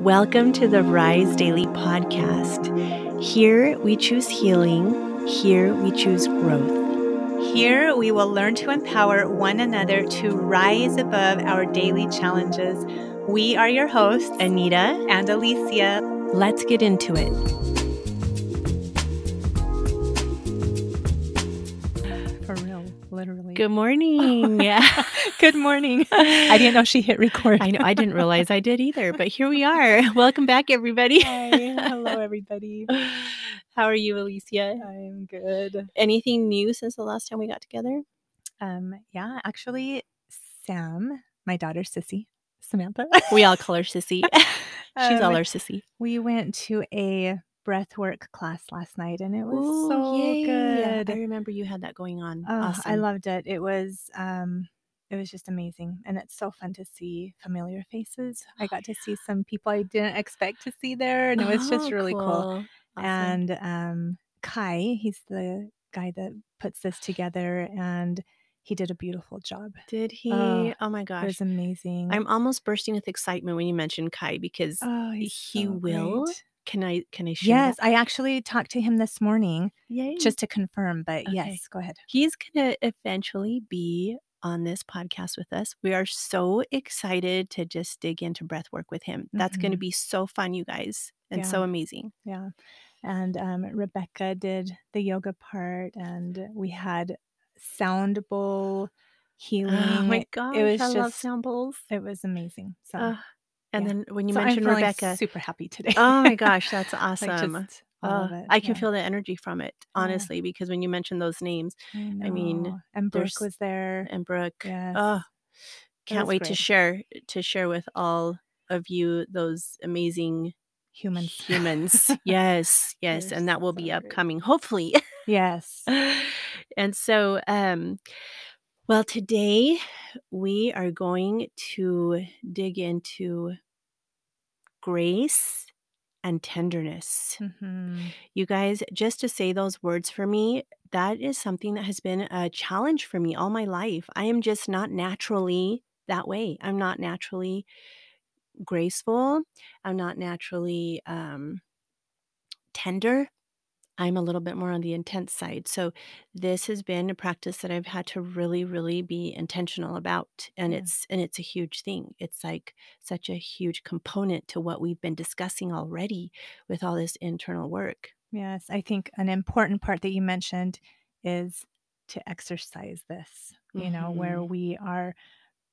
Welcome to the Rise Daily podcast. Here we choose healing, here we choose growth. Here we will learn to empower one another to rise above our daily challenges. We are your hosts, Anita and Alicia. Let's get into it. For real, literally. Good morning. Good morning. I didn't know she hit record. I know I didn't realize I did either, but here we are. Welcome back, everybody. Hi. Hello, everybody. How are you, Alicia? I'm good. Anything new since the last time we got together? Um, yeah, actually, Sam, my daughter Sissy, Samantha. We all call her Sissy. She's all Um, our Sissy. We went to a breathwork class last night and it was Ooh, so yay. good. I remember you had that going on. Oh, I loved it. It was um it was just amazing and it's so fun to see familiar faces. I Oh, got to see some people I didn't expect to see there and it was just Oh, really cool. Awesome. And um Kai, he's the guy that puts this together and he did a beautiful job. did he? Oh, Oh, my gosh. It was amazing. I'm almost bursting with excitement when you mentioned Kai because oh, he so will. great. Can I can I share? Yes, I actually talked to him this morning? Yay. just to confirm, but Okay. yes, go ahead. he's going to eventually be on this podcast with us. We are so excited to just dig into breath work with him. That's going to be so fun, you guys, and so amazing. Yeah. And um, Rebecca did the yoga part, and we had sound bowl healing. Oh my gosh, was I love just- sound bowls. It was amazing. So, Ugh. and yeah. then when you so mentioned Rebecca, super happy today. oh my gosh, that's Like, awesome. just Oh, I can yeah. feel the energy from it, Yeah. honestly, because when you mentioned those names I mean, and Brooke was there. and Brooke, Yes. oh, can't wait to share to share with all of you those amazing Humans. humans. yes, yes, and that will be so great. upcoming, hopefully. Yes. and so, um, well, today we are going to dig into grace and tenderness. hmm You guys, just to say those words for me, that is something that has been a challenge for me all my life. I am just not naturally that way. I'm not naturally graceful. I'm not naturally um, tender. I'm a little bit more on the intense side. So, this has been a practice that I've had to really, really be intentional about. And Yeah. it's and it's a huge thing. It's like such a huge component to what we've been discussing already with all this internal work. Yes. I think an important part that you mentioned is to exercise this, you know, where Mhm. we are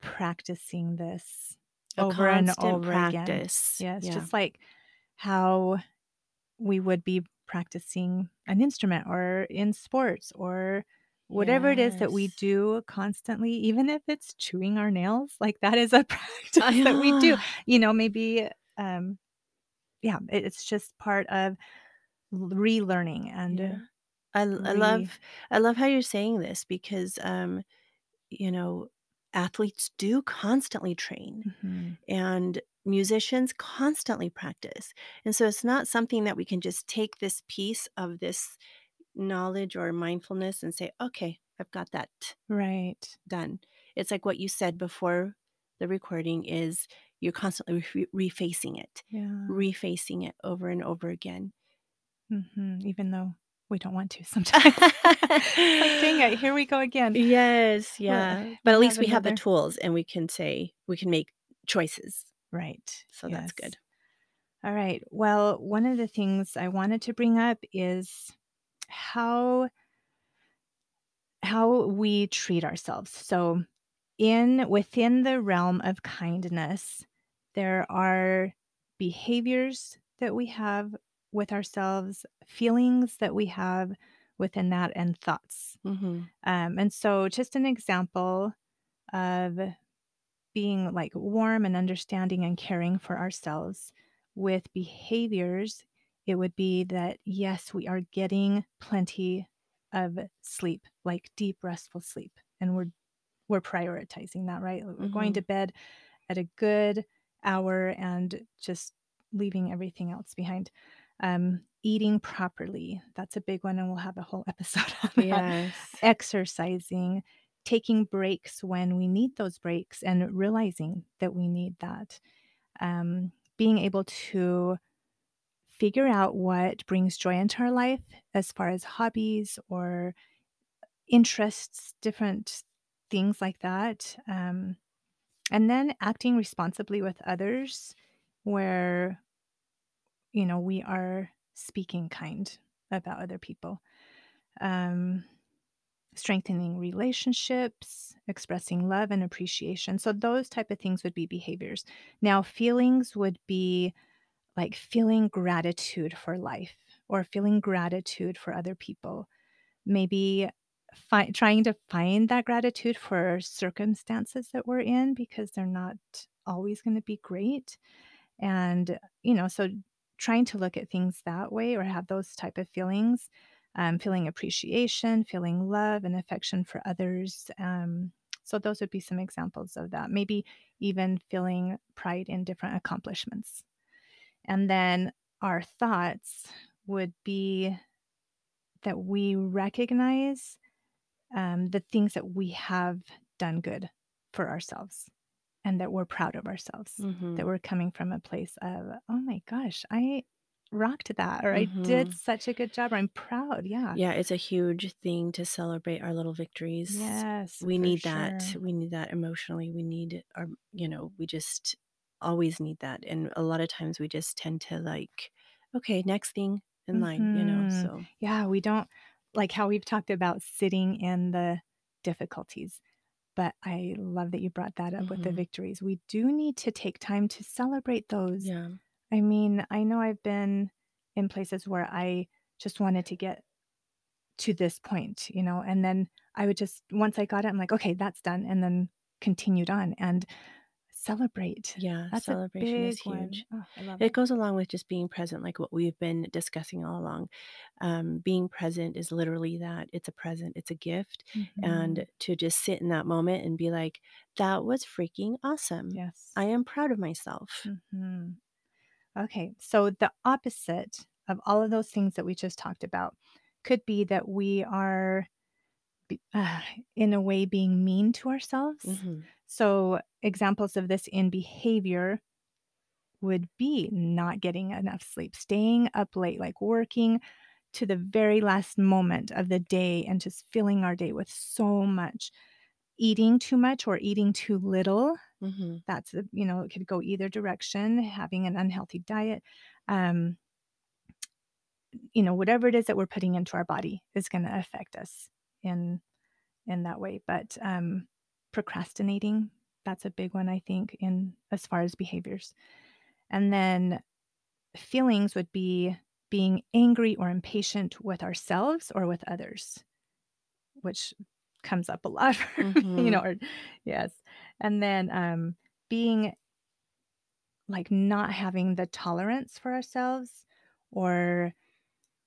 practicing this A over and over again. practice. Yeah, it's Yeah. just like how we would be practicing an instrument or in sports or whatever it is that we do constantly, even if it's chewing our nails, like that is a practice that we do. You know, maybe, um, yeah, it- it's just part of relearning and Yeah. I, I re- love I love how you're saying this because um you know athletes do constantly train Mhm. and musicians constantly practice. And so it's not something that we can just take this piece of this knowledge or mindfulness and say, "Okay, I've got that right. done." It's like what you said before the recording is you're constantly re- refacing it, Yeah. refacing it over and over again. hmm Even though we don't want to sometimes. Like, dang it, here we go again. Yes, yeah. But at least we have the tools and we can say we can make choices. Right. So that's good. All right. Well, one of the things I wanted to bring up is how how we treat ourselves. So, in within the realm of kindness, there are behaviors that we have with ourselves, feelings that we have within that, and thoughts. hmm Um, and so, just an example of being like warm and understanding and caring for ourselves with behaviors, it would be that yes, we are getting plenty of sleep, like deep, restful sleep, and we're we're prioritizing that, right? We're going to bed at a good hour and just leaving everything else behind. Um, eating properly, that's a big one, and we'll have a whole episode on that exercising, taking breaks when we need those breaks and realizing that we need that. Um, being able to figure out what brings joy into our life as far as hobbies or interests, different things like that. Um, and then acting responsibly with others where, you know, we are speaking kind about other people. Um, strengthening relationships, expressing love and appreciation. So those type of things would be behaviors. Now, feelings would be like feeling gratitude for life or feeling gratitude for other people. Maybe fi- trying to find that gratitude for circumstances that we're in because they're not always going to be great. And, you know, so trying to look at things that way or have those type of feelings um, feeling appreciation, feeling love and affection for others. Um, so, those would be some examples of that. Maybe even feeling pride in different accomplishments. And then our thoughts would be that we recognize um, the things that we have done good for ourselves and that we're proud of ourselves, Mhm. that we're coming from a place of, oh my gosh, I rocked that, or I did Mhm. such a good job, or I'm proud. Yeah. Yeah, it's a huge thing to celebrate our little victories. Yes, We need that. We need that emotionally. We need our, you know, we just always need that. And a lot of times we just tend to like, okay, next thing in line, you know. Mhm. So, Yeah, we don't like how we've talked about sitting in the difficulties, but I love that you brought that up with the mhm. victories. We do need to take time to celebrate those. yeah. I mean, I know I've been in places where I just wanted to get to this point, you know, and then I would just once I got it, I'm like, "Okay, that's done," and then continued on and celebrate. Yeah, That's celebration is huge. Oh, It it. goes along with just being present, like what we've been discussing all along. Um, being present is literally that it's a present, it's a gift. And Mhm. to just sit in that moment and be like, that was freaking awesome. Yes. I am proud of myself. Mhm. Okay, so the opposite of all of those things that we just talked about could be that we are, uh, in a way, being mean to ourselves. hmm So, examples of this in behavior would be not getting enough sleep, staying up late, like working to the very last moment of the day and just filling our day with so much, eating too much or eating too little. hmm That's, you know, it could go either direction, having an unhealthy diet. Um, you know, whatever it is that we're putting into our body is going to affect us in in that way. But um, procrastinating, that's a big one, I think, in as far as behaviors. And then feelings would be being angry or impatient with ourselves or with others, which comes up a lot, me, you know, or yes. And then um, being like not having the tolerance for ourselves or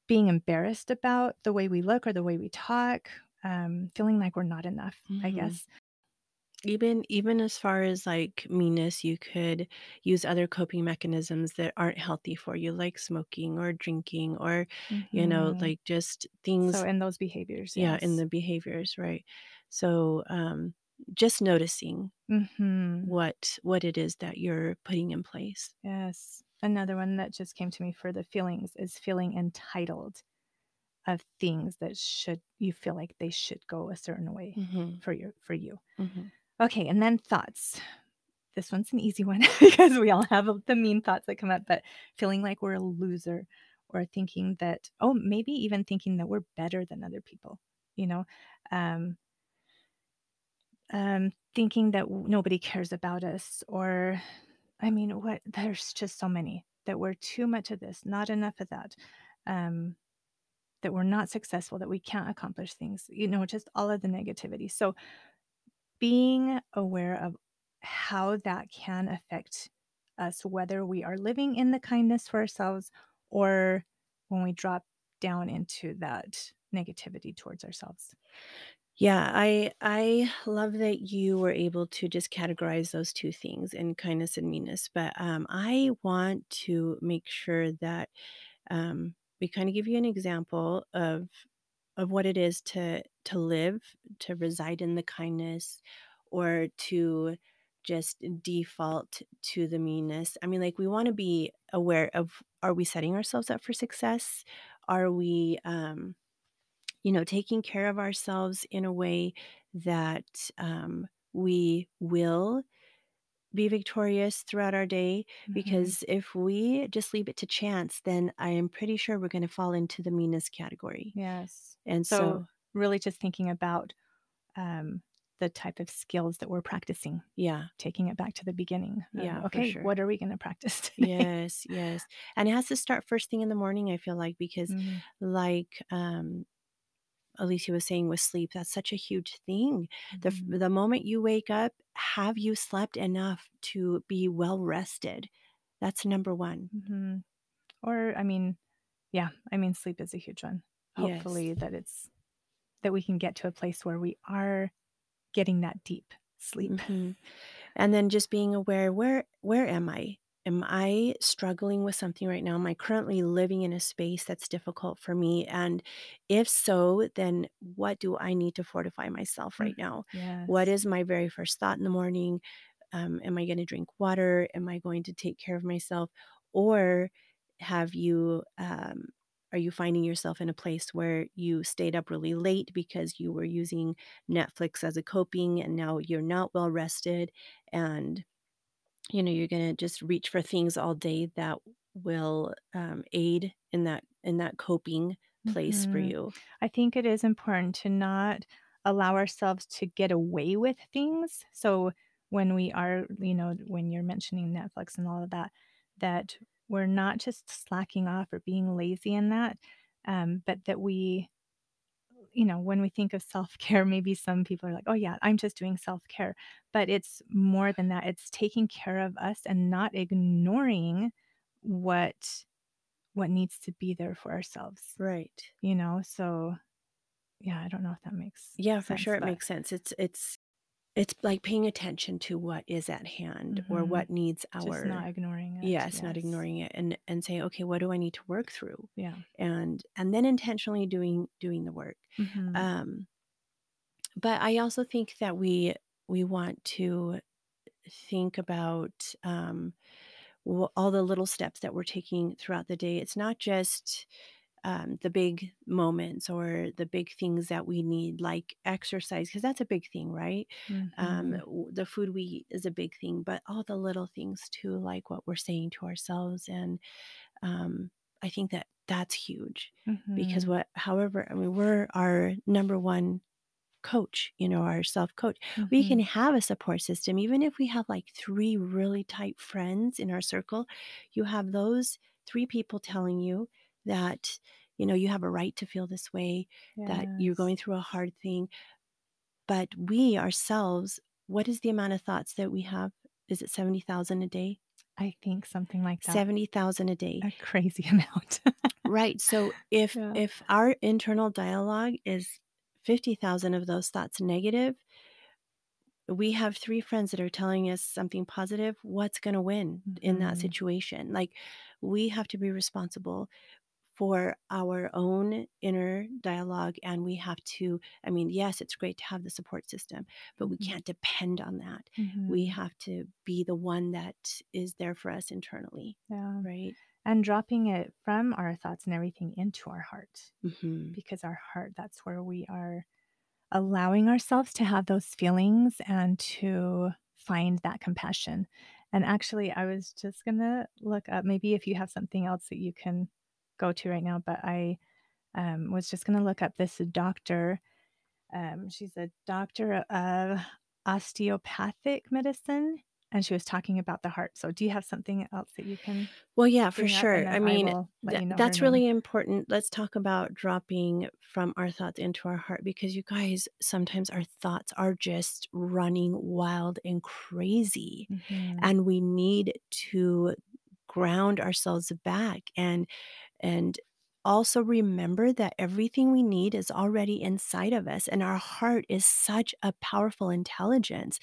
being embarrassed about the way we look or the way we talk, um, feeling like we're not enough, I hmm guess. Even even as far as like meanness, you could use other coping mechanisms that aren't healthy for you, like smoking or drinking, or you know, Mhm. like just things So in those behaviors, Yeah, in the behaviors, right. So, um, just noticing mm-hmm. what what it is that you're putting in place. Yes. Another one that just came to me for the feelings is feeling entitled of things that should you feel like they should go a certain way Mhm, for your for you. mhm, Okay, and then thoughts. This one's an easy one because we all have the mean thoughts that come up, but feeling like we're a loser or thinking that, oh, maybe even thinking that we're better than other people, you know, um, um, thinking that nobody cares about us, or, I mean, what, there's just so many that we're too much of this, not enough of that, um, that we're not successful, that we can't accomplish things, you know, just all of the negativity. So, being aware of how that can affect us, whether we are living in the kindness for ourselves or when we drop down into that negativity towards ourselves. Yeah, I I love that you were able to just categorize those 2 things in kindness and meanness, but, um, I want to make sure that, um, we kinda give you an example of of what it is to to live, to reside in the kindness, or to just default to the meanness. I mean, like, we wanna be aware of are we setting ourselves up for success? Are we, um, you know, taking care of ourselves in a way that, um, we will be victorious throughout our day? Mhm. Because if we just leave it to chance, then I am pretty sure we're gonna fall into the meanest category. Yes. And So, so really just thinking about, um, the type of skills that we're practicing, yeah, taking it back to the beginning of, yeah, "Okay, sure. what are we gonna practice today?" Yes, yes, and it has to start first thing in the morning, I feel like, because Mhm, like, um, Alicia was saying with sleep, that's such a huge thing. The f mhm, the moment you wake up, have you slept enough to be well rested? That's number 1. mhm. Or, I mean yeah, I mean, sleep is a huge one. Yes. Hopefully that it's that we can get to a place where we are getting that deep sleep. Mhm. And then just being aware, where where am I? Am I struggling with something right now? Am I currently living in a space that's difficult for me? And if so, then what do I need to fortify myself right now? What yes. is my very first thought in the morning? Um, am I going to drink water? Am I going to take care of myself? Or have you, um, are you finding yourself in a place where you stayed up really late because you were using Netflix as a coping and now you're not well rested? And you know, you're gonna just reach for things all day that will, um, aid in that in that coping place for Mhm. you. I think it is important to not allow ourselves to get away with things. So when we are, you know, when you're mentioning Netflix and all of that, that we're not just slacking off or being lazy in that, um, but that we, you know, when we think of self care, maybe some people are like, oh, yeah, I'm just doing self care. But it's more than that. It's taking care of us and not ignoring what what needs to be there for ourselves Right. you know so yeah, I don't know if that makes Yeah, for sure, sense, it but makes sense. It's it's it's like paying attention to what is at hand or mhm, what needs just our not ignoring it. yes, not ignoring it and and say, "Okay, what do I need to work through?" Yeah. And and then intentionally doing doing the work. Mhm. Um, but I also think that we we want to think about, um all the little steps that we're taking throughout the day. It's not just um, the big moments or the big things that we need, like exercise, because that's a big thing, right? Um, Mhm. w- the food we eat is a big thing, but all the little things too, like what we're saying to ourselves. And um, I think that that's huge because Mhm. what, however, I mean, we're our number one coach, you know, our self coach. We can Mhm. have a support system, even if we have like three really tight friends in our circle, you have those three people telling you that, you know, you have a right to feel this way, that you're going through a hard thing. But we ourselves, what is the amount of thoughts that we have? Is it 70,000 a day? I think something like that. 70,000 a day. A crazy amount. Right. So if Yeah. if our internal dialogue is 50,000 of those thoughts negative, we have 3 friends that are telling us something positive, what's gonna win in that Mhm. situation? Like, we have to be responsible for our own inner dialogue, and we have to I mean, yes, it's great to have the support system, but we Mhm. can't depend on that. We Mhm. have to be the one that is there for us internally, Yeah. right? And dropping it from our thoughts and everything into our heart, Mhm. because our heart, that's where we are allowing ourselves to have those feelings and to find that compassion. And actually, I was just gonna look up maybe if you have something else that you can go to right now, but I um, was just gonna look up this doctor. Um, she's a doctor of osteopathic medicine, and she was talking about the heart. So, do you have something else that you can Well, yeah, for bring up? And sure. I I mean, let tha you know that's name. really important. Let's talk about dropping from our thoughts into our heart because you guys, sometimes our thoughts are just running wild and crazy, hmm and we need to ground ourselves back and and also remember that everything we need is already inside of us, and our heart is such a powerful intelligence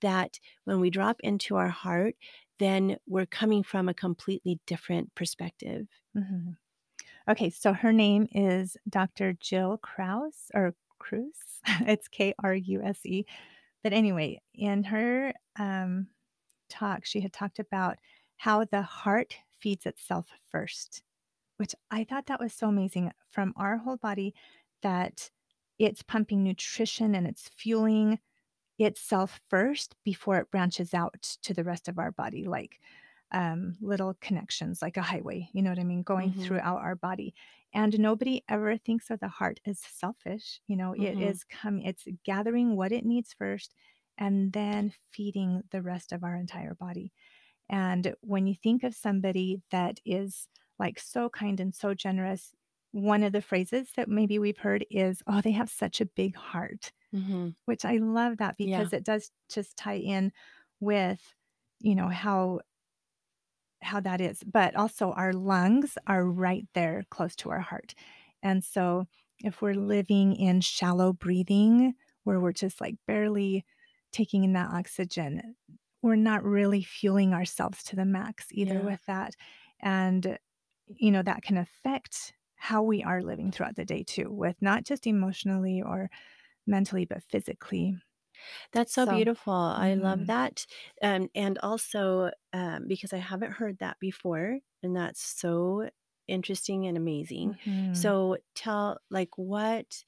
that when we drop into our heart, then we're coming from a completely different perspective. hmm Okay, so her name is Dr. Jill Krause or Kruse. It's K R U S E. But anyway, in her um, talk, she had talked about how the heart feeds itself first, which I thought that was so amazing from our whole body that it's pumping nutrition and it's fueling itself first before it branches out to the rest of our body, like um, little connections, like a highway, you know what I mean, going Mhm. throughout our body. And nobody ever thinks of the heart as selfish. You know, it Mhm. is coming, it's gathering what it needs first and then feeding the rest of our entire body. And when you think of somebody that is like so kind and so generous, one of the phrases that maybe we've heard is, oh, they have such a big heart, Mhm. which I love that Yeah. because it does just tie in with, you know, how how that is. But also our lungs are right there close to our heart. And so if we're living in shallow breathing where we're just like barely taking in that oxygen, we're not really fueling ourselves to the max either Yeah. with that. And you know, that can affect how we are living throughout the day too, with not just emotionally or mentally, but physically. That's so So, beautiful. I love mhm, that. Um, and also, um, because I haven't heard that before, and that's so interesting and amazing. mhm. So tell like what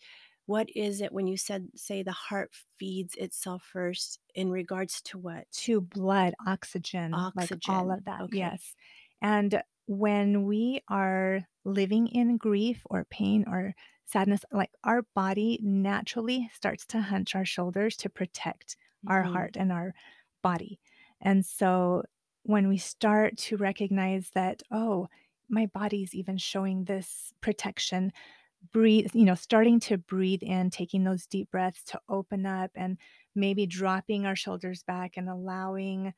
what is it when you said say the heart feeds itself first in regards to what? To blood, oxygen, like all of that, Okay. yes. And when we are living in grief or pain or sadness, like our body naturally starts to hunch our shoulders to protect our Mhm. heart and our body. And so when we start to recognize that, oh, my body's even showing this protection breathe, you know, starting to breathe in, taking those deep breaths to open up and maybe dropping our shoulders back and allowing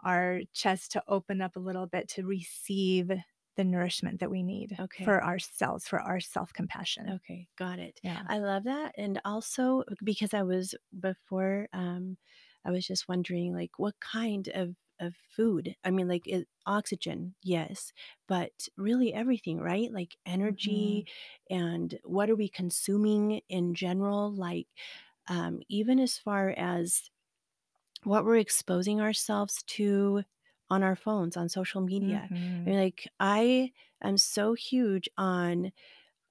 our chest to open up a little bit to receive the nourishment that we need Okay. for ourselves, for our self compassion. Okay, got it. Yeah. I love that, and also because I was before, um, I was just wondering, like, what kind of of food? I mean, like, it, oxygen, yes, but really everything, right? Like energy, and what are we consuming in general? Like, um, even as far as what we're exposing ourselves to on our phones, on social media. I hmm mean, like, I am so huge on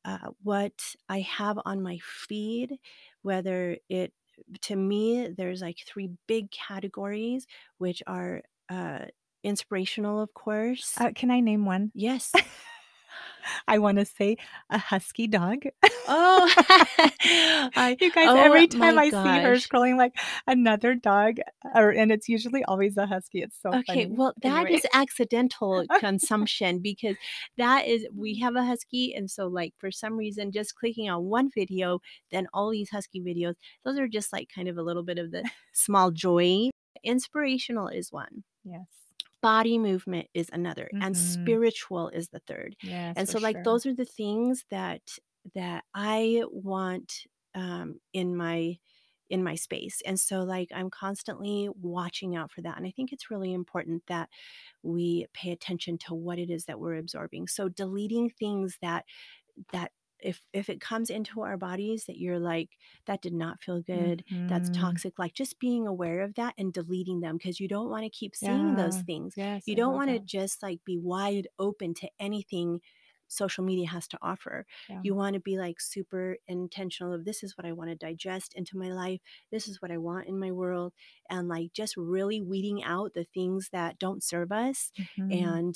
uh, what I have on my feed, whether it to me, there's like three big categories, which are uh, inspirational, of course. Uh, can I name one? Yes. I want to say a husky dog. Oh, I, You guys, oh every time I see her scrolling like another dog, or and it's usually always a husky. It's so Okay, funny. well, that Anyway. is accidental consumption because that is we have a husky, and so, like, for some reason, just clicking on one video, then all these husky videos, those are just, like, kind of a little bit of the small joy. Inspirational is one, Yes. Body movement is another, and Mhm. spiritual is the 3rd. Yes, And so, like, sure. those are the things that that I want, um, in my in my space, and so, like, I'm constantly watching out for that, and I think it's really important that we pay attention to what it is that we're absorbing. So deleting things that that if if it comes into our bodies that you're like that did not feel good, that's Mhm. toxic, like just being aware of that and deleting them because you don't want to keep seeing those things. Yes, You don't want to just like be wide open to anything social media has to offer. Yeah. You want to be like super intentional of this is what I want to digest into my life. This is what I want in my world and like just really weeding out the things that don't serve us Mhm. and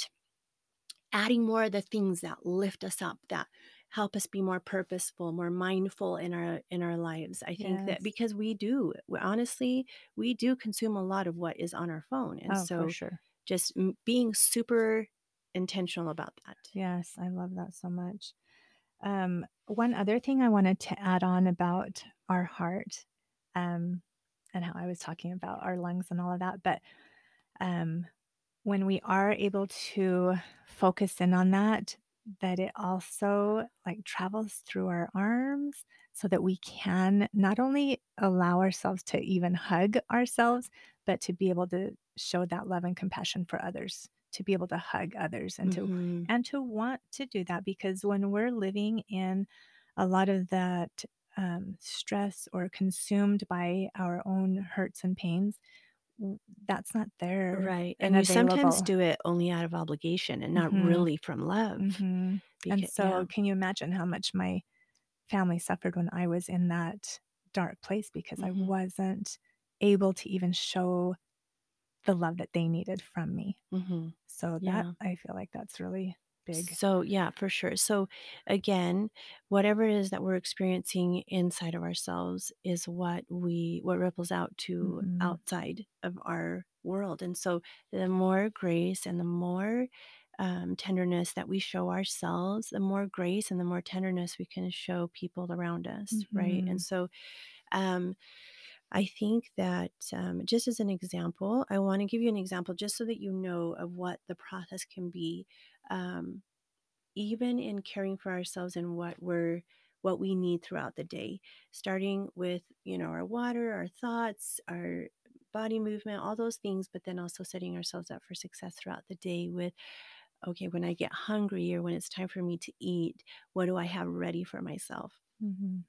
adding more of the things that lift us up that help us be more purposeful more mindful in our in our lives i think that because we do we, honestly we do consume a lot of what is on our phone and Oh, so sure. just m- being super intentional about that Yes, I love that so much. Um, one other thing I wanted to add on about our heart, um, and how I was talking about our lungs and all of that, but um, when we are able to focus in on that, that it also like travels through our arms so that we can not only allow ourselves to even hug ourselves, but to be able to show that love and compassion for others, to be able to hug others and to hmm and to want to do that because when we're living in a lot of that um, stress or consumed by our own hurts and pains, that's not there Right, and and you sometimes do it only out of obligation and not Mhm, really from love. mhm. And Becau yeah. so, can you imagine how much my family suffered when I was in that dark place because I Mhm, wasn't able to even show the love that they needed from me. mhm. So that Yeah. I feel like that's really big. So, yeah, for sure. So, again, whatever it is that we're experiencing inside of ourselves is what we what ripples out to Mhm, outside of our world. And so, the more grace and the more um, tenderness that we show ourselves, the more grace and the more tenderness we can show people around us, right? And mhm, so, um, I think that um, just as an example, I want to give you an example just so that you know of what the process can be. Um, even in caring for ourselves and what we're what we need throughout the day starting with you know our water our thoughts our body movement all those things but then also setting ourselves up for success throughout the day with okay when i get hungry or when it's time for me to eat what do i have ready for myself mhm,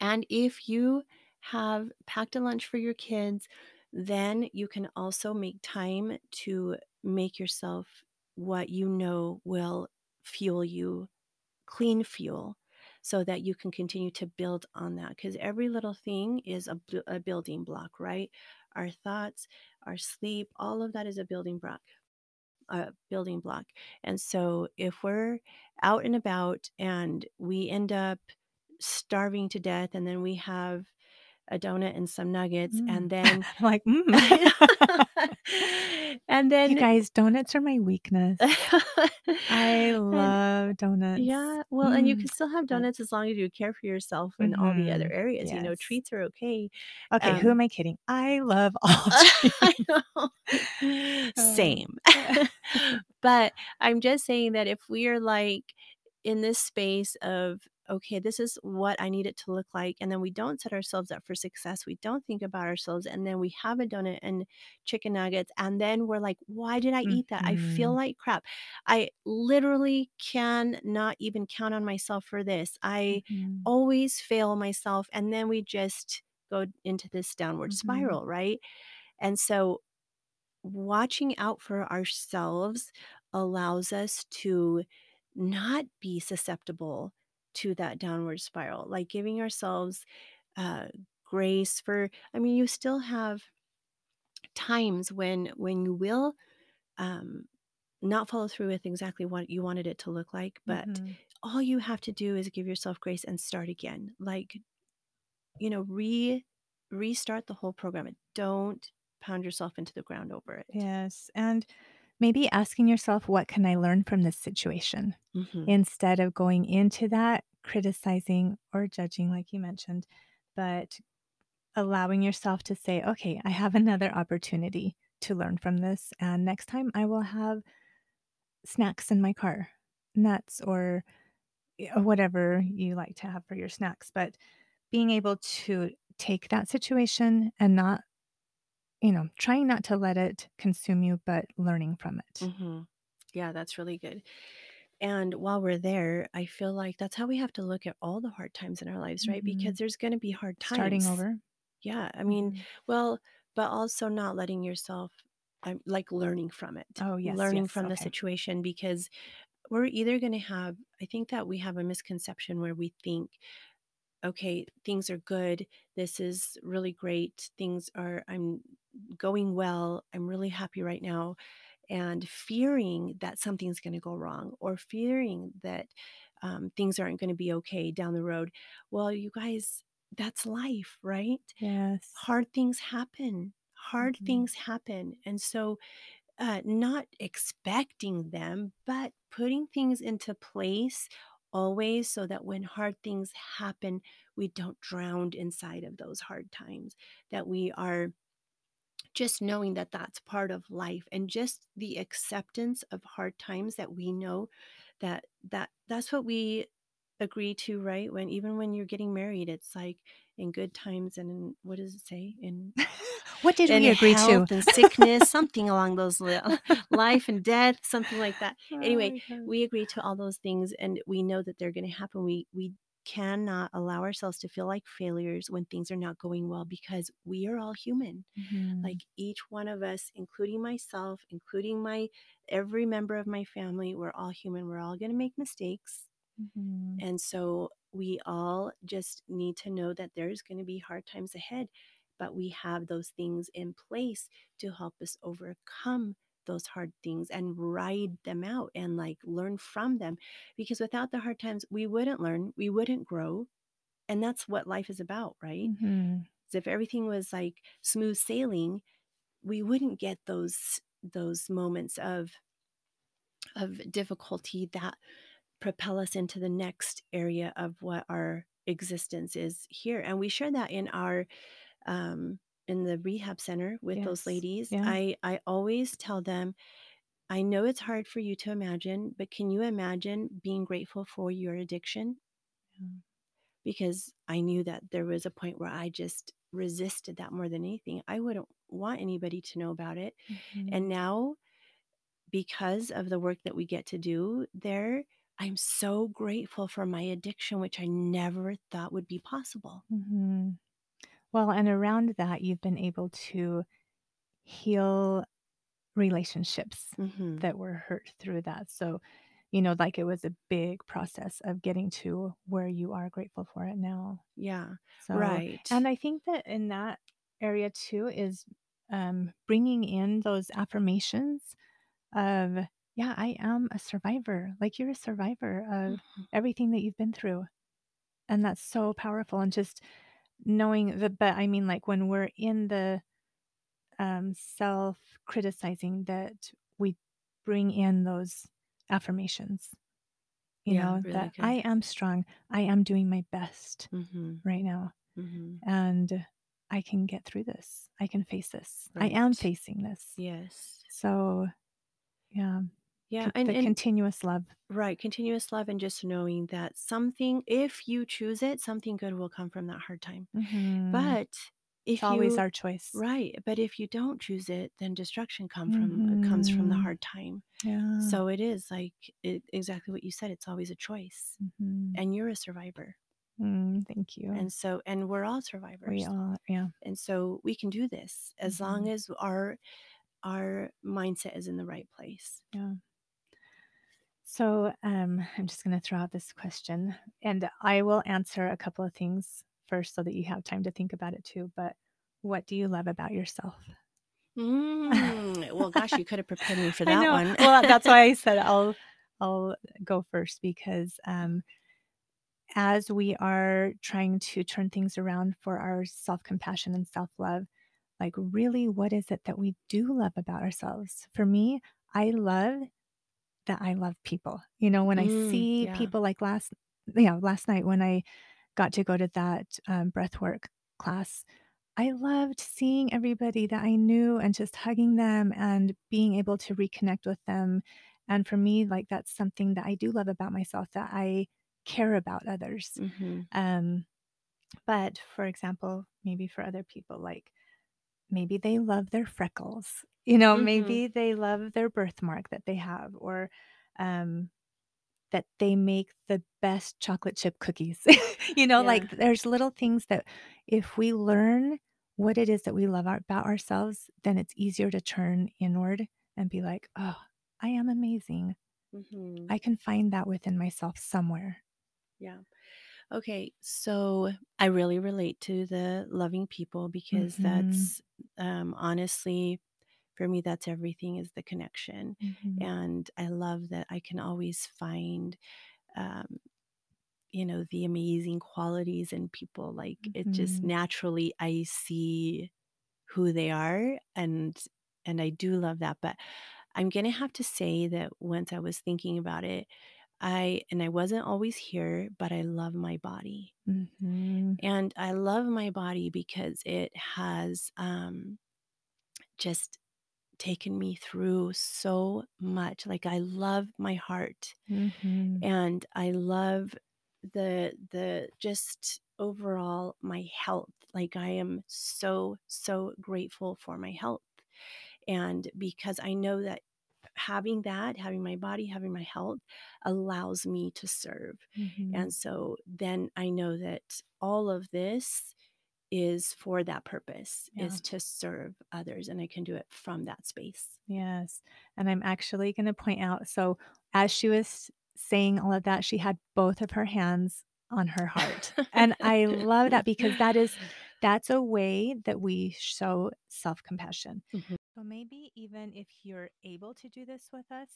and if you have packed a lunch for your kids then you can also make time to make yourself what you know will fuel you clean fuel so that you can continue to build on that because every little thing is a, a building block right? Our thoughts our sleep all of that is a building block a building block. And so if we're out and about and we end up starving to death and then we have a donut and some nuggets mm. and then Like, mm. and You then guys, donuts are my weakness. I and love donuts. Yeah, well, and you Mm, can still have donuts as long as you care for yourself in all the other mhm, areas, you know, treats are okay. Okay, who Um am I kidding? I love all I. Uh, Same. But I'm just saying that if we are, like, in this space of, "Okay, this is what I need it to look like," and then we don't set ourselves up for success, we don't think about ourselves, and then we have a donut and chicken nuggets, and then we're like, "Why did I eat that? I feel mhm, like crap. I literally cannot even count on myself for this. I mhm, always fail myself," and then we just go into this downward mhm. spiral, right? And so watching out for ourselves allows us to not be susceptible to that downward spiral, like giving ourselves uh, grace for, I mean, you still have times when when you will um, not follow through with exactly what you wanted it to look like, but Mhm. all you have to do is give yourself grace and start again. Like, you know, re restart the whole program. Don't pound yourself into the ground over it. Yes, and maybe asking yourself, "What can I learn from this situation?" hmm Instead of going into that criticizing or judging, like you mentioned, but allowing yourself to say, "Okay, I have another opportunity to learn from this, and next time I will have snacks in my car, nuts or whatever you like to have for your snacks." But being able to take that situation and not You know, trying not to let it consume you, but learning from it. hmm Yeah, that's really good. And while we're there, I feel like that's how we have to look at all the hard times in our lives, right? Because Mhm. there's going to be hard times. Starting over. Yeah. I mean, Mhm. well, but also not letting yourself, um, like learning from it, Oh, yes, learning yes, from the situation because we're either going to have, I think that we have a misconception where we think, okay, things are good. This is really great. Things are, I'm going well. I'm really happy right now and fearing that something's going to go wrong or fearing that um, things aren't going to be okay down the road. Well, you guys, that's life, right? Yes. Hard things happen. Hard Mhm. things happen. And so, uh, not expecting them, but putting things into place always so that when hard things happen, we don't drown inside of those hard times, that we are just knowing that that's part of life and just the acceptance of hard times that we know that that that's what we agree to right? When even when you're getting married it's like in good times and in what does it say? In What did in we agree to? and sickness something along those li- life and death something like that. Oh anyway we agree to all those things and we know that they're going to happen. We we cannot allow ourselves to feel like failures when things are not going well because we are all human. Mhm. Like each one of us, including myself, including my every member of my family, we're all human. We're all going to make mistakes. Mhm. And so we all just need to know that there's going to be hard times ahead, but we have those things in place to help us overcome those hard things and ride them out and like learn from them. Because without the hard times, we wouldn't learn, we wouldn't grow. And that's what life is about, right? Mhm. 'Cause if everything was like smooth sailing, we wouldn't get those those moments of of difficulty that propel us into the next area of what our existence is here and we share that in our um in the rehab center with those ladies Yeah. i i always tell them i know it's hard for you to imagine but can you imagine being grateful for your addiction Yeah. because i knew that there was a point where i just resisted that more than anything i wouldn't want anybody to know about it and Mhm. now because of the work that we get to do there, I'm so grateful for my addiction, which I never thought would be possible. Mhm. Well, and around that, you've been able to heal relationships hmm that were hurt through that. So, you know, like it was a big process of getting to where you are grateful for it now. Yeah, So, right. and I think that in that area too is um, bringing in those affirmations of, yeah, I am a survivor. Like you're a survivor of Mhm. everything that you've been through. And that's so powerful. And just knowing that, but I mean, like when we're in the um, self criticizing, that we bring in those affirmations, you Yeah, know, really that good. I am strong. I am doing my best hmm right now. hmm and I can get through this. I can face this. I am facing this. Yes. So, yeah, Yeah, and the and continuous love. right, continuous love and just knowing that something, if you choose it, something good will come from that hard time. hmm But It's if always you our choice. right, but if you don't choose it, then destruction come from uh, comes from the hmm hard time. Yeah. So it is like it, exactly what you said. It's always a choice, hmm and you're a survivor, Mm, thank you. and so and we're all survivors. We all, yeah. and so we can do this as long hmm as our our mindset is in the right place. Yeah. So, um, I'm just going to throw out this question, and I will answer a couple of things first so that you have time to think about it too. But what do you love about yourself? Mm, well, gosh, you could have prepared me for that one. Well, that's why I said I'll I'll go first because um, as we are trying to turn things around for our self compassion and self love, like really, what is it that we do love about ourselves? For me, I love that I love people. You know, when I Mm, see yeah. people like last, yeah, last night when I got to go to that um, breath work class, I loved seeing everybody that I knew and just hugging them and being able to reconnect with them. And for me, like that's something that I do love about myself that I care about others. hmm Um, but for example, maybe for other people, like maybe they love their freckles, you know, hmm maybe they love their birthmark that they have, or um, that they make the best chocolate chip cookies. You know, Yeah. like, there's little things that if we learn what it is that we love our about ourselves, then it's easier to turn inward and be like, "Oh, I am amazing. hmm I can find that within myself somewhere." Yeah. Okay, so I really relate to the loving people because Mhm, that's um, honestly for me that's everything is the connection, mhm, and I love that I can always find um, you know the amazing qualities in people. Like it just mhm, naturally I see who they are, and and I do love that. But I'm gonna have to say that once I was thinking about it, I and I wasn't always here, but I love my body mhm, and I love my body because it has um, just taken me through so much. Like I love my heart mhm, and I love the the just overall my health. Like I am so so grateful for my health. And because I know that having that, having my body, having my health allows me to serve. Mhm. And so then I know that all of this is for that purpose, Yeah. is to serve others, and I can do it from that space. Yes, and I'm actually gonna point out so, as she was saying all of that, she had both of her hands on her heart, and I love that because that is that's a way that we show self-compassion. Mhm. So maybe even if you're able to do this with us,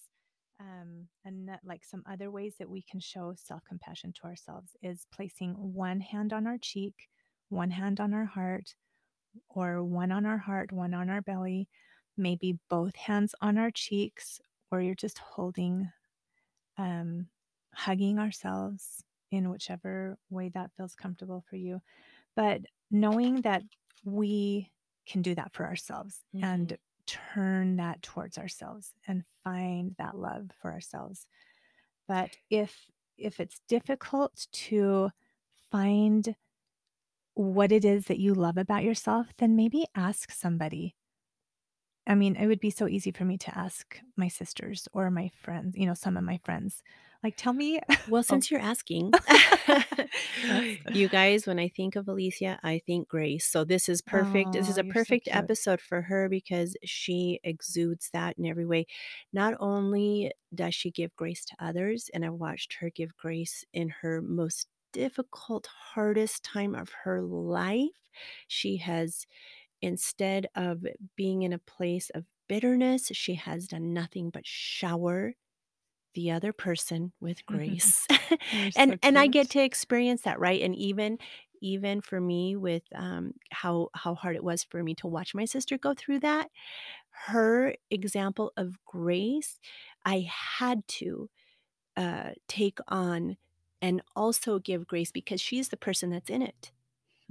um, and that like some other ways that we can show self-compassion to ourselves is placing one hand on our cheek, one hand on our heart, or one on our heart, one on our belly, maybe both hands on our cheeks, or you're just holding, um, hugging ourselves in whichever way that feels comfortable for you. But knowing that we can do that for ourselves and Mhm. turn that towards ourselves and find that love for ourselves. But if if it's difficult to find what it is that you love about yourself, then maybe ask somebody. I mean, it would be so easy for me to ask my sisters or my friends, you know, some of my friends, like, "Tell me" Well, Oh. since you're asking, you guys, when I think of Alicia, I think Grace. So this is perfect. This is a you're so perfect episode for her because she exudes that in every way. Not only does she give grace to others, and I watched her give grace in her most difficult, hardest time of her life, she has instead of being in a place of bitterness, she has done nothing but shower the other person with grace. You're and so and I get to experience that, right? And even even for me with um how how hard it was for me to watch my sister go through that, her example of grace, I had to uh take on and also give grace because she's the person that's in it.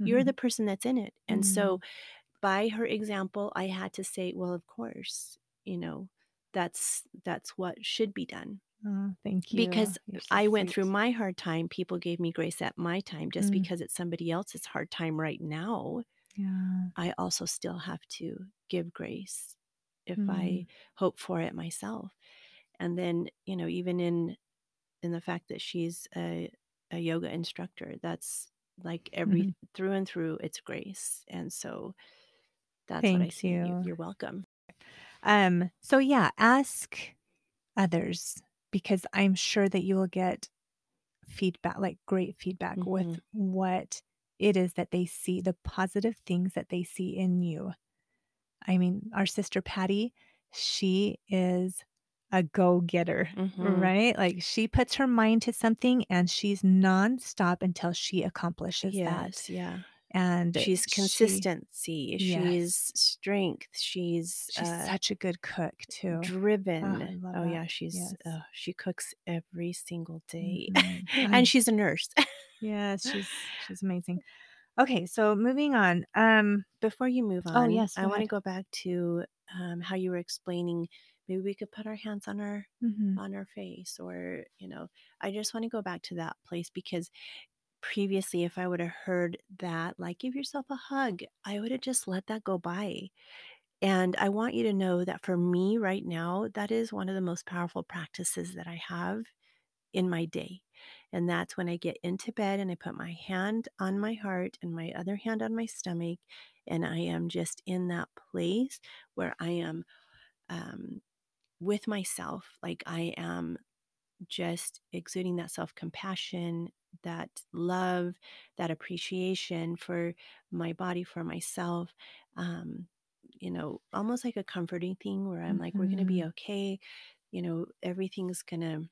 You're the person that's in it. And so Mm. by her example, I had to say, well, of course, you know, that's that's what should be done. Aw, thank you. Because so I went through my hard time, people gave me grace at my time. Just Mm. because it's somebody else's hard time right now, Yeah. I also still have to give grace if I Mm. hope for it myself. And then, you know, even in in the fact that she's a a yoga instructor, that's like every Mhm. through and through, it's grace. And so that's what I see you. you. You're welcome. Um, so yeah, ask others because I'm sure that you will get feedback, like great feedback with Mhm. what it is that they see, the positive things that they see in you. I mean, our sister Patty, she is a go-getter, Mhm. right? Like she puts her mind to something and she's nonstop until she accomplishes that. Yes, yeah. And She's she consistency, she's yes, strength, she's, she's uh, such a good cook too. Oh, driven. love Oh, yeah, she's, Yes. uh, she cooks every single day. Mhm. And she's a nurse. yes, she's she's amazing. Okay, so moving on. Um, Before you move on, oh, on, yes, I wanna go back to, um, how you were explaining maybe we could put our hands on our Mhm, on our face or, you know, I just wanna go back to that place because previously, if I would have heard that, like, "Give yourself a hug," I would have just let that go by. And I want you to know that for me right now, that is one of the most powerful practices that I have in my day. And that's when I get into bed and I put my hand on my heart and my other hand on my stomach. And I am just in that place where I am um, with myself. Like I am just exuding that self compassion, that love, that appreciation for my body, for myself. Um, you know, almost like a comforting thing where I'm like, we're going to be mhm, okay. You know, everything's going to,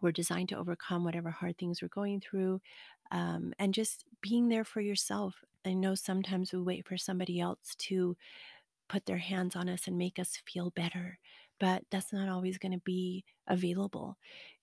we're designed to overcome whatever hard things we're going through. Um, and just being there for yourself. I know sometimes we wait for somebody else to put their hands on us and make us feel better. But that's not always going to be available.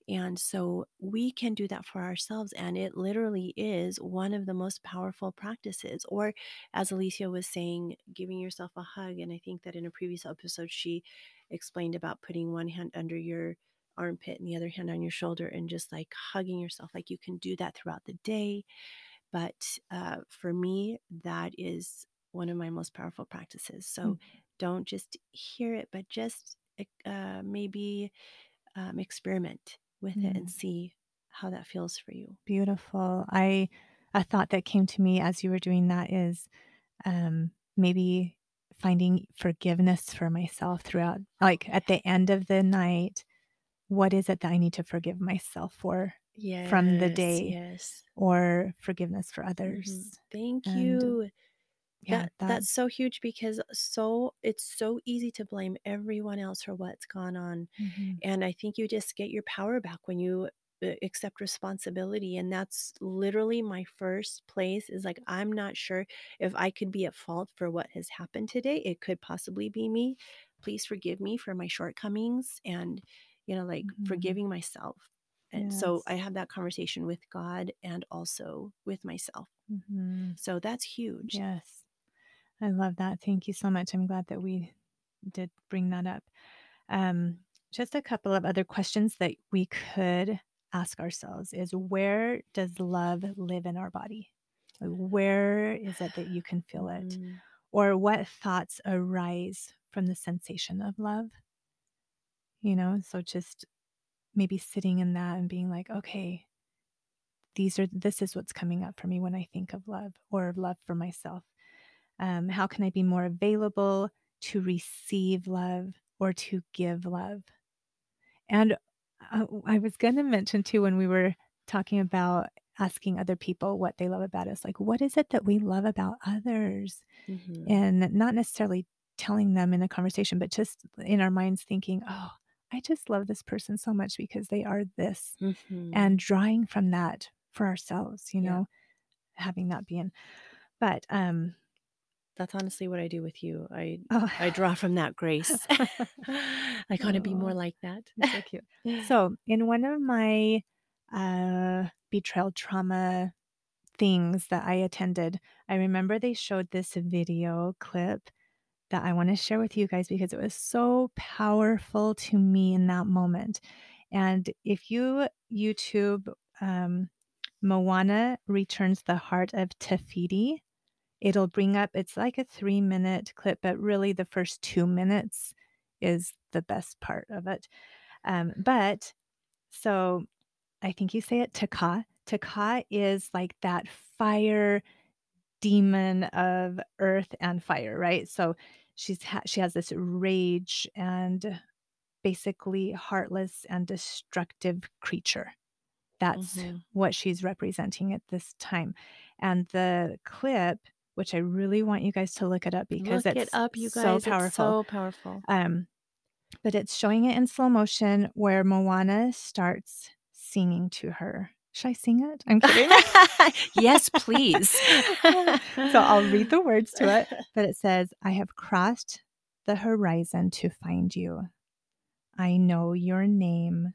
And so we can do that for ourselves. And it literally is one of the most powerful practices. Or, as Alicia was saying, giving yourself a hug. And I think that in a previous episode, she explained about putting one hand under your armpit and the other hand on your shoulder and just like hugging yourself. Like you can do that throughout the day. But uh, for me, that is one of my most powerful practices. So don't just hear it, but just uh, maybe, um, experiment with it and Mm. see how that feels for you. Beautiful. I a thought that came to me as you were doing that is, um, maybe finding forgiveness for myself throughout like, at the end of the night, what is it that I need to forgive myself for from the day yes. or forgiveness for Mhm. others? Thank And you. Yeah, That that that's so huge because so it's so easy to blame everyone else for what's gone on, Mhm. and I think you just get your power back when you, uh, accept responsibility, and that's literally my first place is, like, I'm not sure if I could be at fault for what has happened today, it could possibly be me. Please forgive me for my shortcomings and, you know, like, Mhm. forgiving myself, and so I have that conversation with God and also with myself. Mhm. So that's huge. Yes. I love that, thank you so much, I'm glad that we did bring that up. Um, just a couple of other questions that we could ask ourselves is where does love live in our body? Where is it that you can feel it? Mhm. Or what thoughts arise from the sensation of love? You know, so just maybe sitting in that and being like, "Okay" "these are this is what's coming up for me when I think of love or love for myself." Um, how can I be more available to receive love or to give love? And, uh, I was gonna mention too when we were talking about asking other people what they love about us, like, what is it that we love about others? Mhm. And not necessarily telling them in a conversation, but just in our minds thinking, "Oh, I just love this person so much because they are this." Mhm. And drawing from that for ourselves, you Yeah. know, having that be in but, um That's honestly what I do with you. I Oh. I draw from that grace. I wanna be more like that. so cute. So, in one of my, uh, betrayal trauma things that I attended, I remember they showed this video clip that I wanna share with you guys because it was so powerful to me in that moment. And if you YouTube, um, "Moana Returns the Heart of Te Fiti," it'll bring up it's like a three-minute clip, but really the first 2 minutes is the best part of it. Um, but so, I think you say it. Te Kā is like that fire demon of earth and fire, right? So, she's ha she has this rage and basically heartless and destructive creature. That's Mhm. what she's representing at this time. And the clip, which I really want you guys to look it up because Look it it's up, you so guys, it's powerful. so powerful. Um, but it's showing it in slow motion where Moana starts singing to her. Should I sing it? I'm kidding. Yes, please. So, I'll read the words to it, but it says, "I have crossed the horizon to find you. I know your name.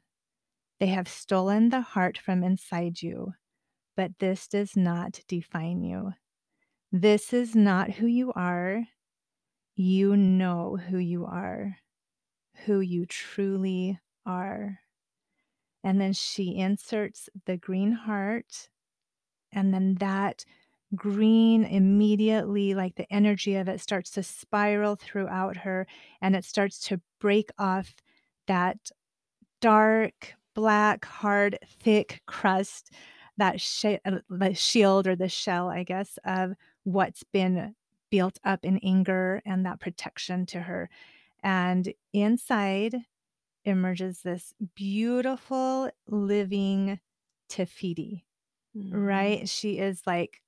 They have stolen the heart from inside you, but this does not define you. This is not who you are. You know who you are, who you truly are." And then she inserts the green heart, and then that green immediately, like, the energy of it starts to spiral throughout her, and it starts to break off that dark, black, hard, thick crust, that sh uh, shield or the shell, I guess, of what's been built up in anger and that protection to her. And inside emerges this beautiful living Te Fiti, Mhm. right? She is, like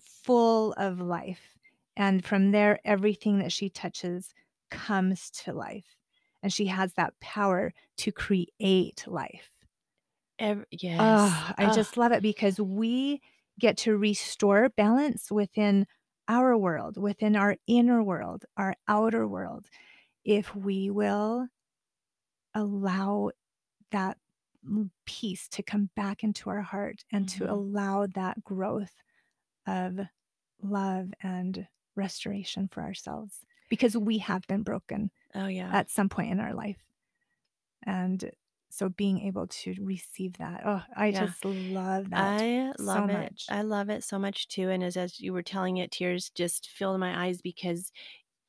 full of life, and from there, everything that she touches comes to life, and she has that power to create life. Ev yes. Ugh, I Ugh. just love it because we get to restore balance within our world, within our inner world, our outer world, if we will allow that peace to come back into our heart and to Mhm. allow that growth of love and restoration for ourselves, because we have been broken Oh, yeah. at some point in our life. And so being able to receive that, oh, I Yeah. just love that I so love it. much. I love it so much too, and as as you were telling it, tears just filled my eyes because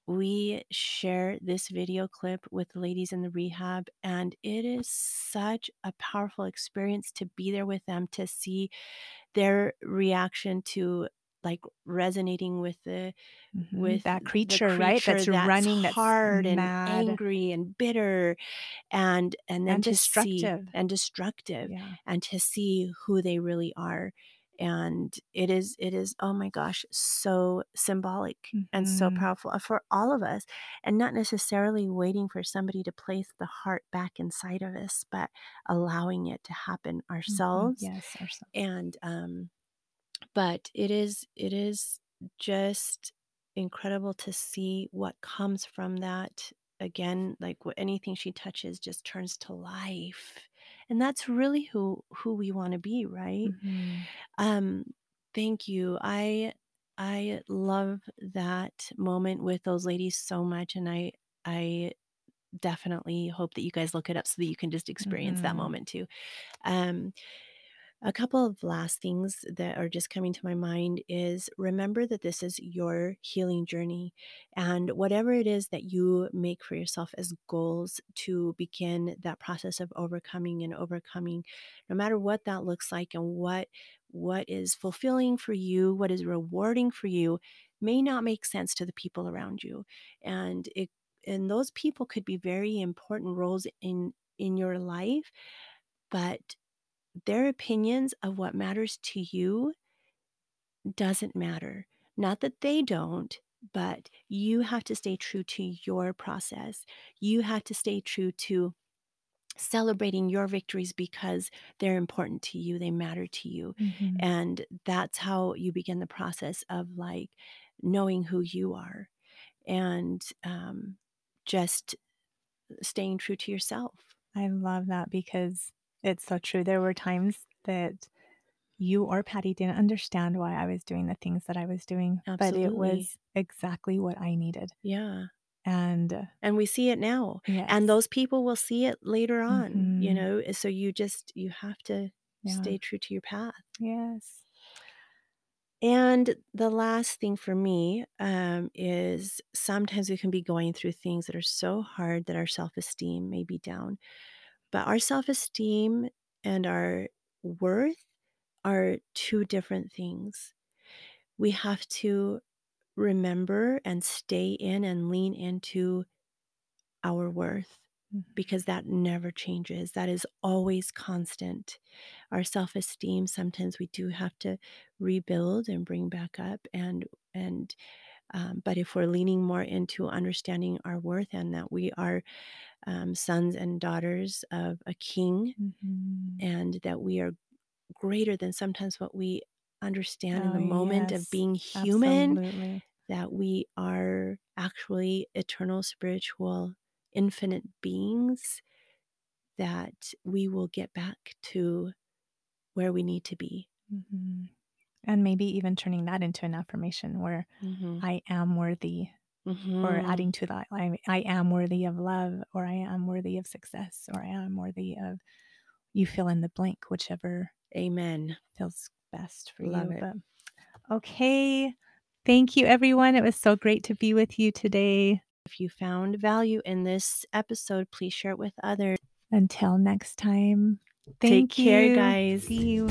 we share this video clip with ladies in the rehab, and it is such a powerful experience to be there with them, to see their reaction to, like, resonating with the Mhm. with That the creature, right? That's creature running, that's hard and mad. angry and bitter, and and then And to see destructive. and destructive, Yeah. and to see who they really are, and it is it is, oh my gosh, so symbolic and so Mhm. powerful, uh, for all of us, and not necessarily waiting for somebody to place the heart back inside of us, but allowing it to happen Mhm. ourselves, Yes, ourselves. and, um but it is it is just incredible to see what comes from that. Again, like, anything she touches just turns to life, and that's really who who we wanna be, right? Mhm. Um, thank you. I I love that moment with those ladies so much, and I I definitely hope that you guys look it up so that you can just experience that Mhm. moment too. Um, a couple of last things that are just coming to my mind is remember that this is your healing journey, and whatever it is that you make for yourself as goals to begin that process of overcoming and overcoming, no matter what that looks like and what what is fulfilling for you, what is rewarding for you, may not make sense to the people around you, and it and those people could be very important roles in in your life, but their opinions of what matters to you doesn't matter. Not that they don't, but you have to stay true to your process. You have to stay true to celebrating your victories because they're important to you, they matter to you, Mhm. and that's how you begin the process of, like, knowing who you are and, um, just staying true to yourself. I love that because it's so true. There were times that you or Patty didn't understand why I was doing the things that I was doing, but it was exactly what I needed. Yeah. And And we see it now, and those people will see it later on, you Mhm. know, so you just you have to Yeah. stay true to your path. Yes. And the last thing for me, um, is sometimes we can be going through things that are so hard that our self-esteem may be down, but our self-esteem and our worth are 2 different things. We have to remember and stay in and lean into our worth Mhm. because that never changes, that is always constant. Our self-esteem, sometimes we do have to rebuild and bring back up and and, um, but if we're leaning more into understanding our worth and that we are, um, sons and daughters of a king Mhm. and that we are greater than sometimes what we understand in Oh, the moment of being human, Absolutely. that we are actually eternal, spiritual, infinite beings, that we will get back to where we need to be. Mhm. And maybe even turning that into an affirmation where Mhm. I am worthy, or Mhm. adding to that, I I am worthy of love, or I am worthy of success, or I am worthy of you fill in the blank, whichever Amen. feels best for Love you, it. but okay. Thank you, everyone. It was so great to be with you today. If you found value in this episode, please share it with others. Until next time, Take thank care, guys. See you.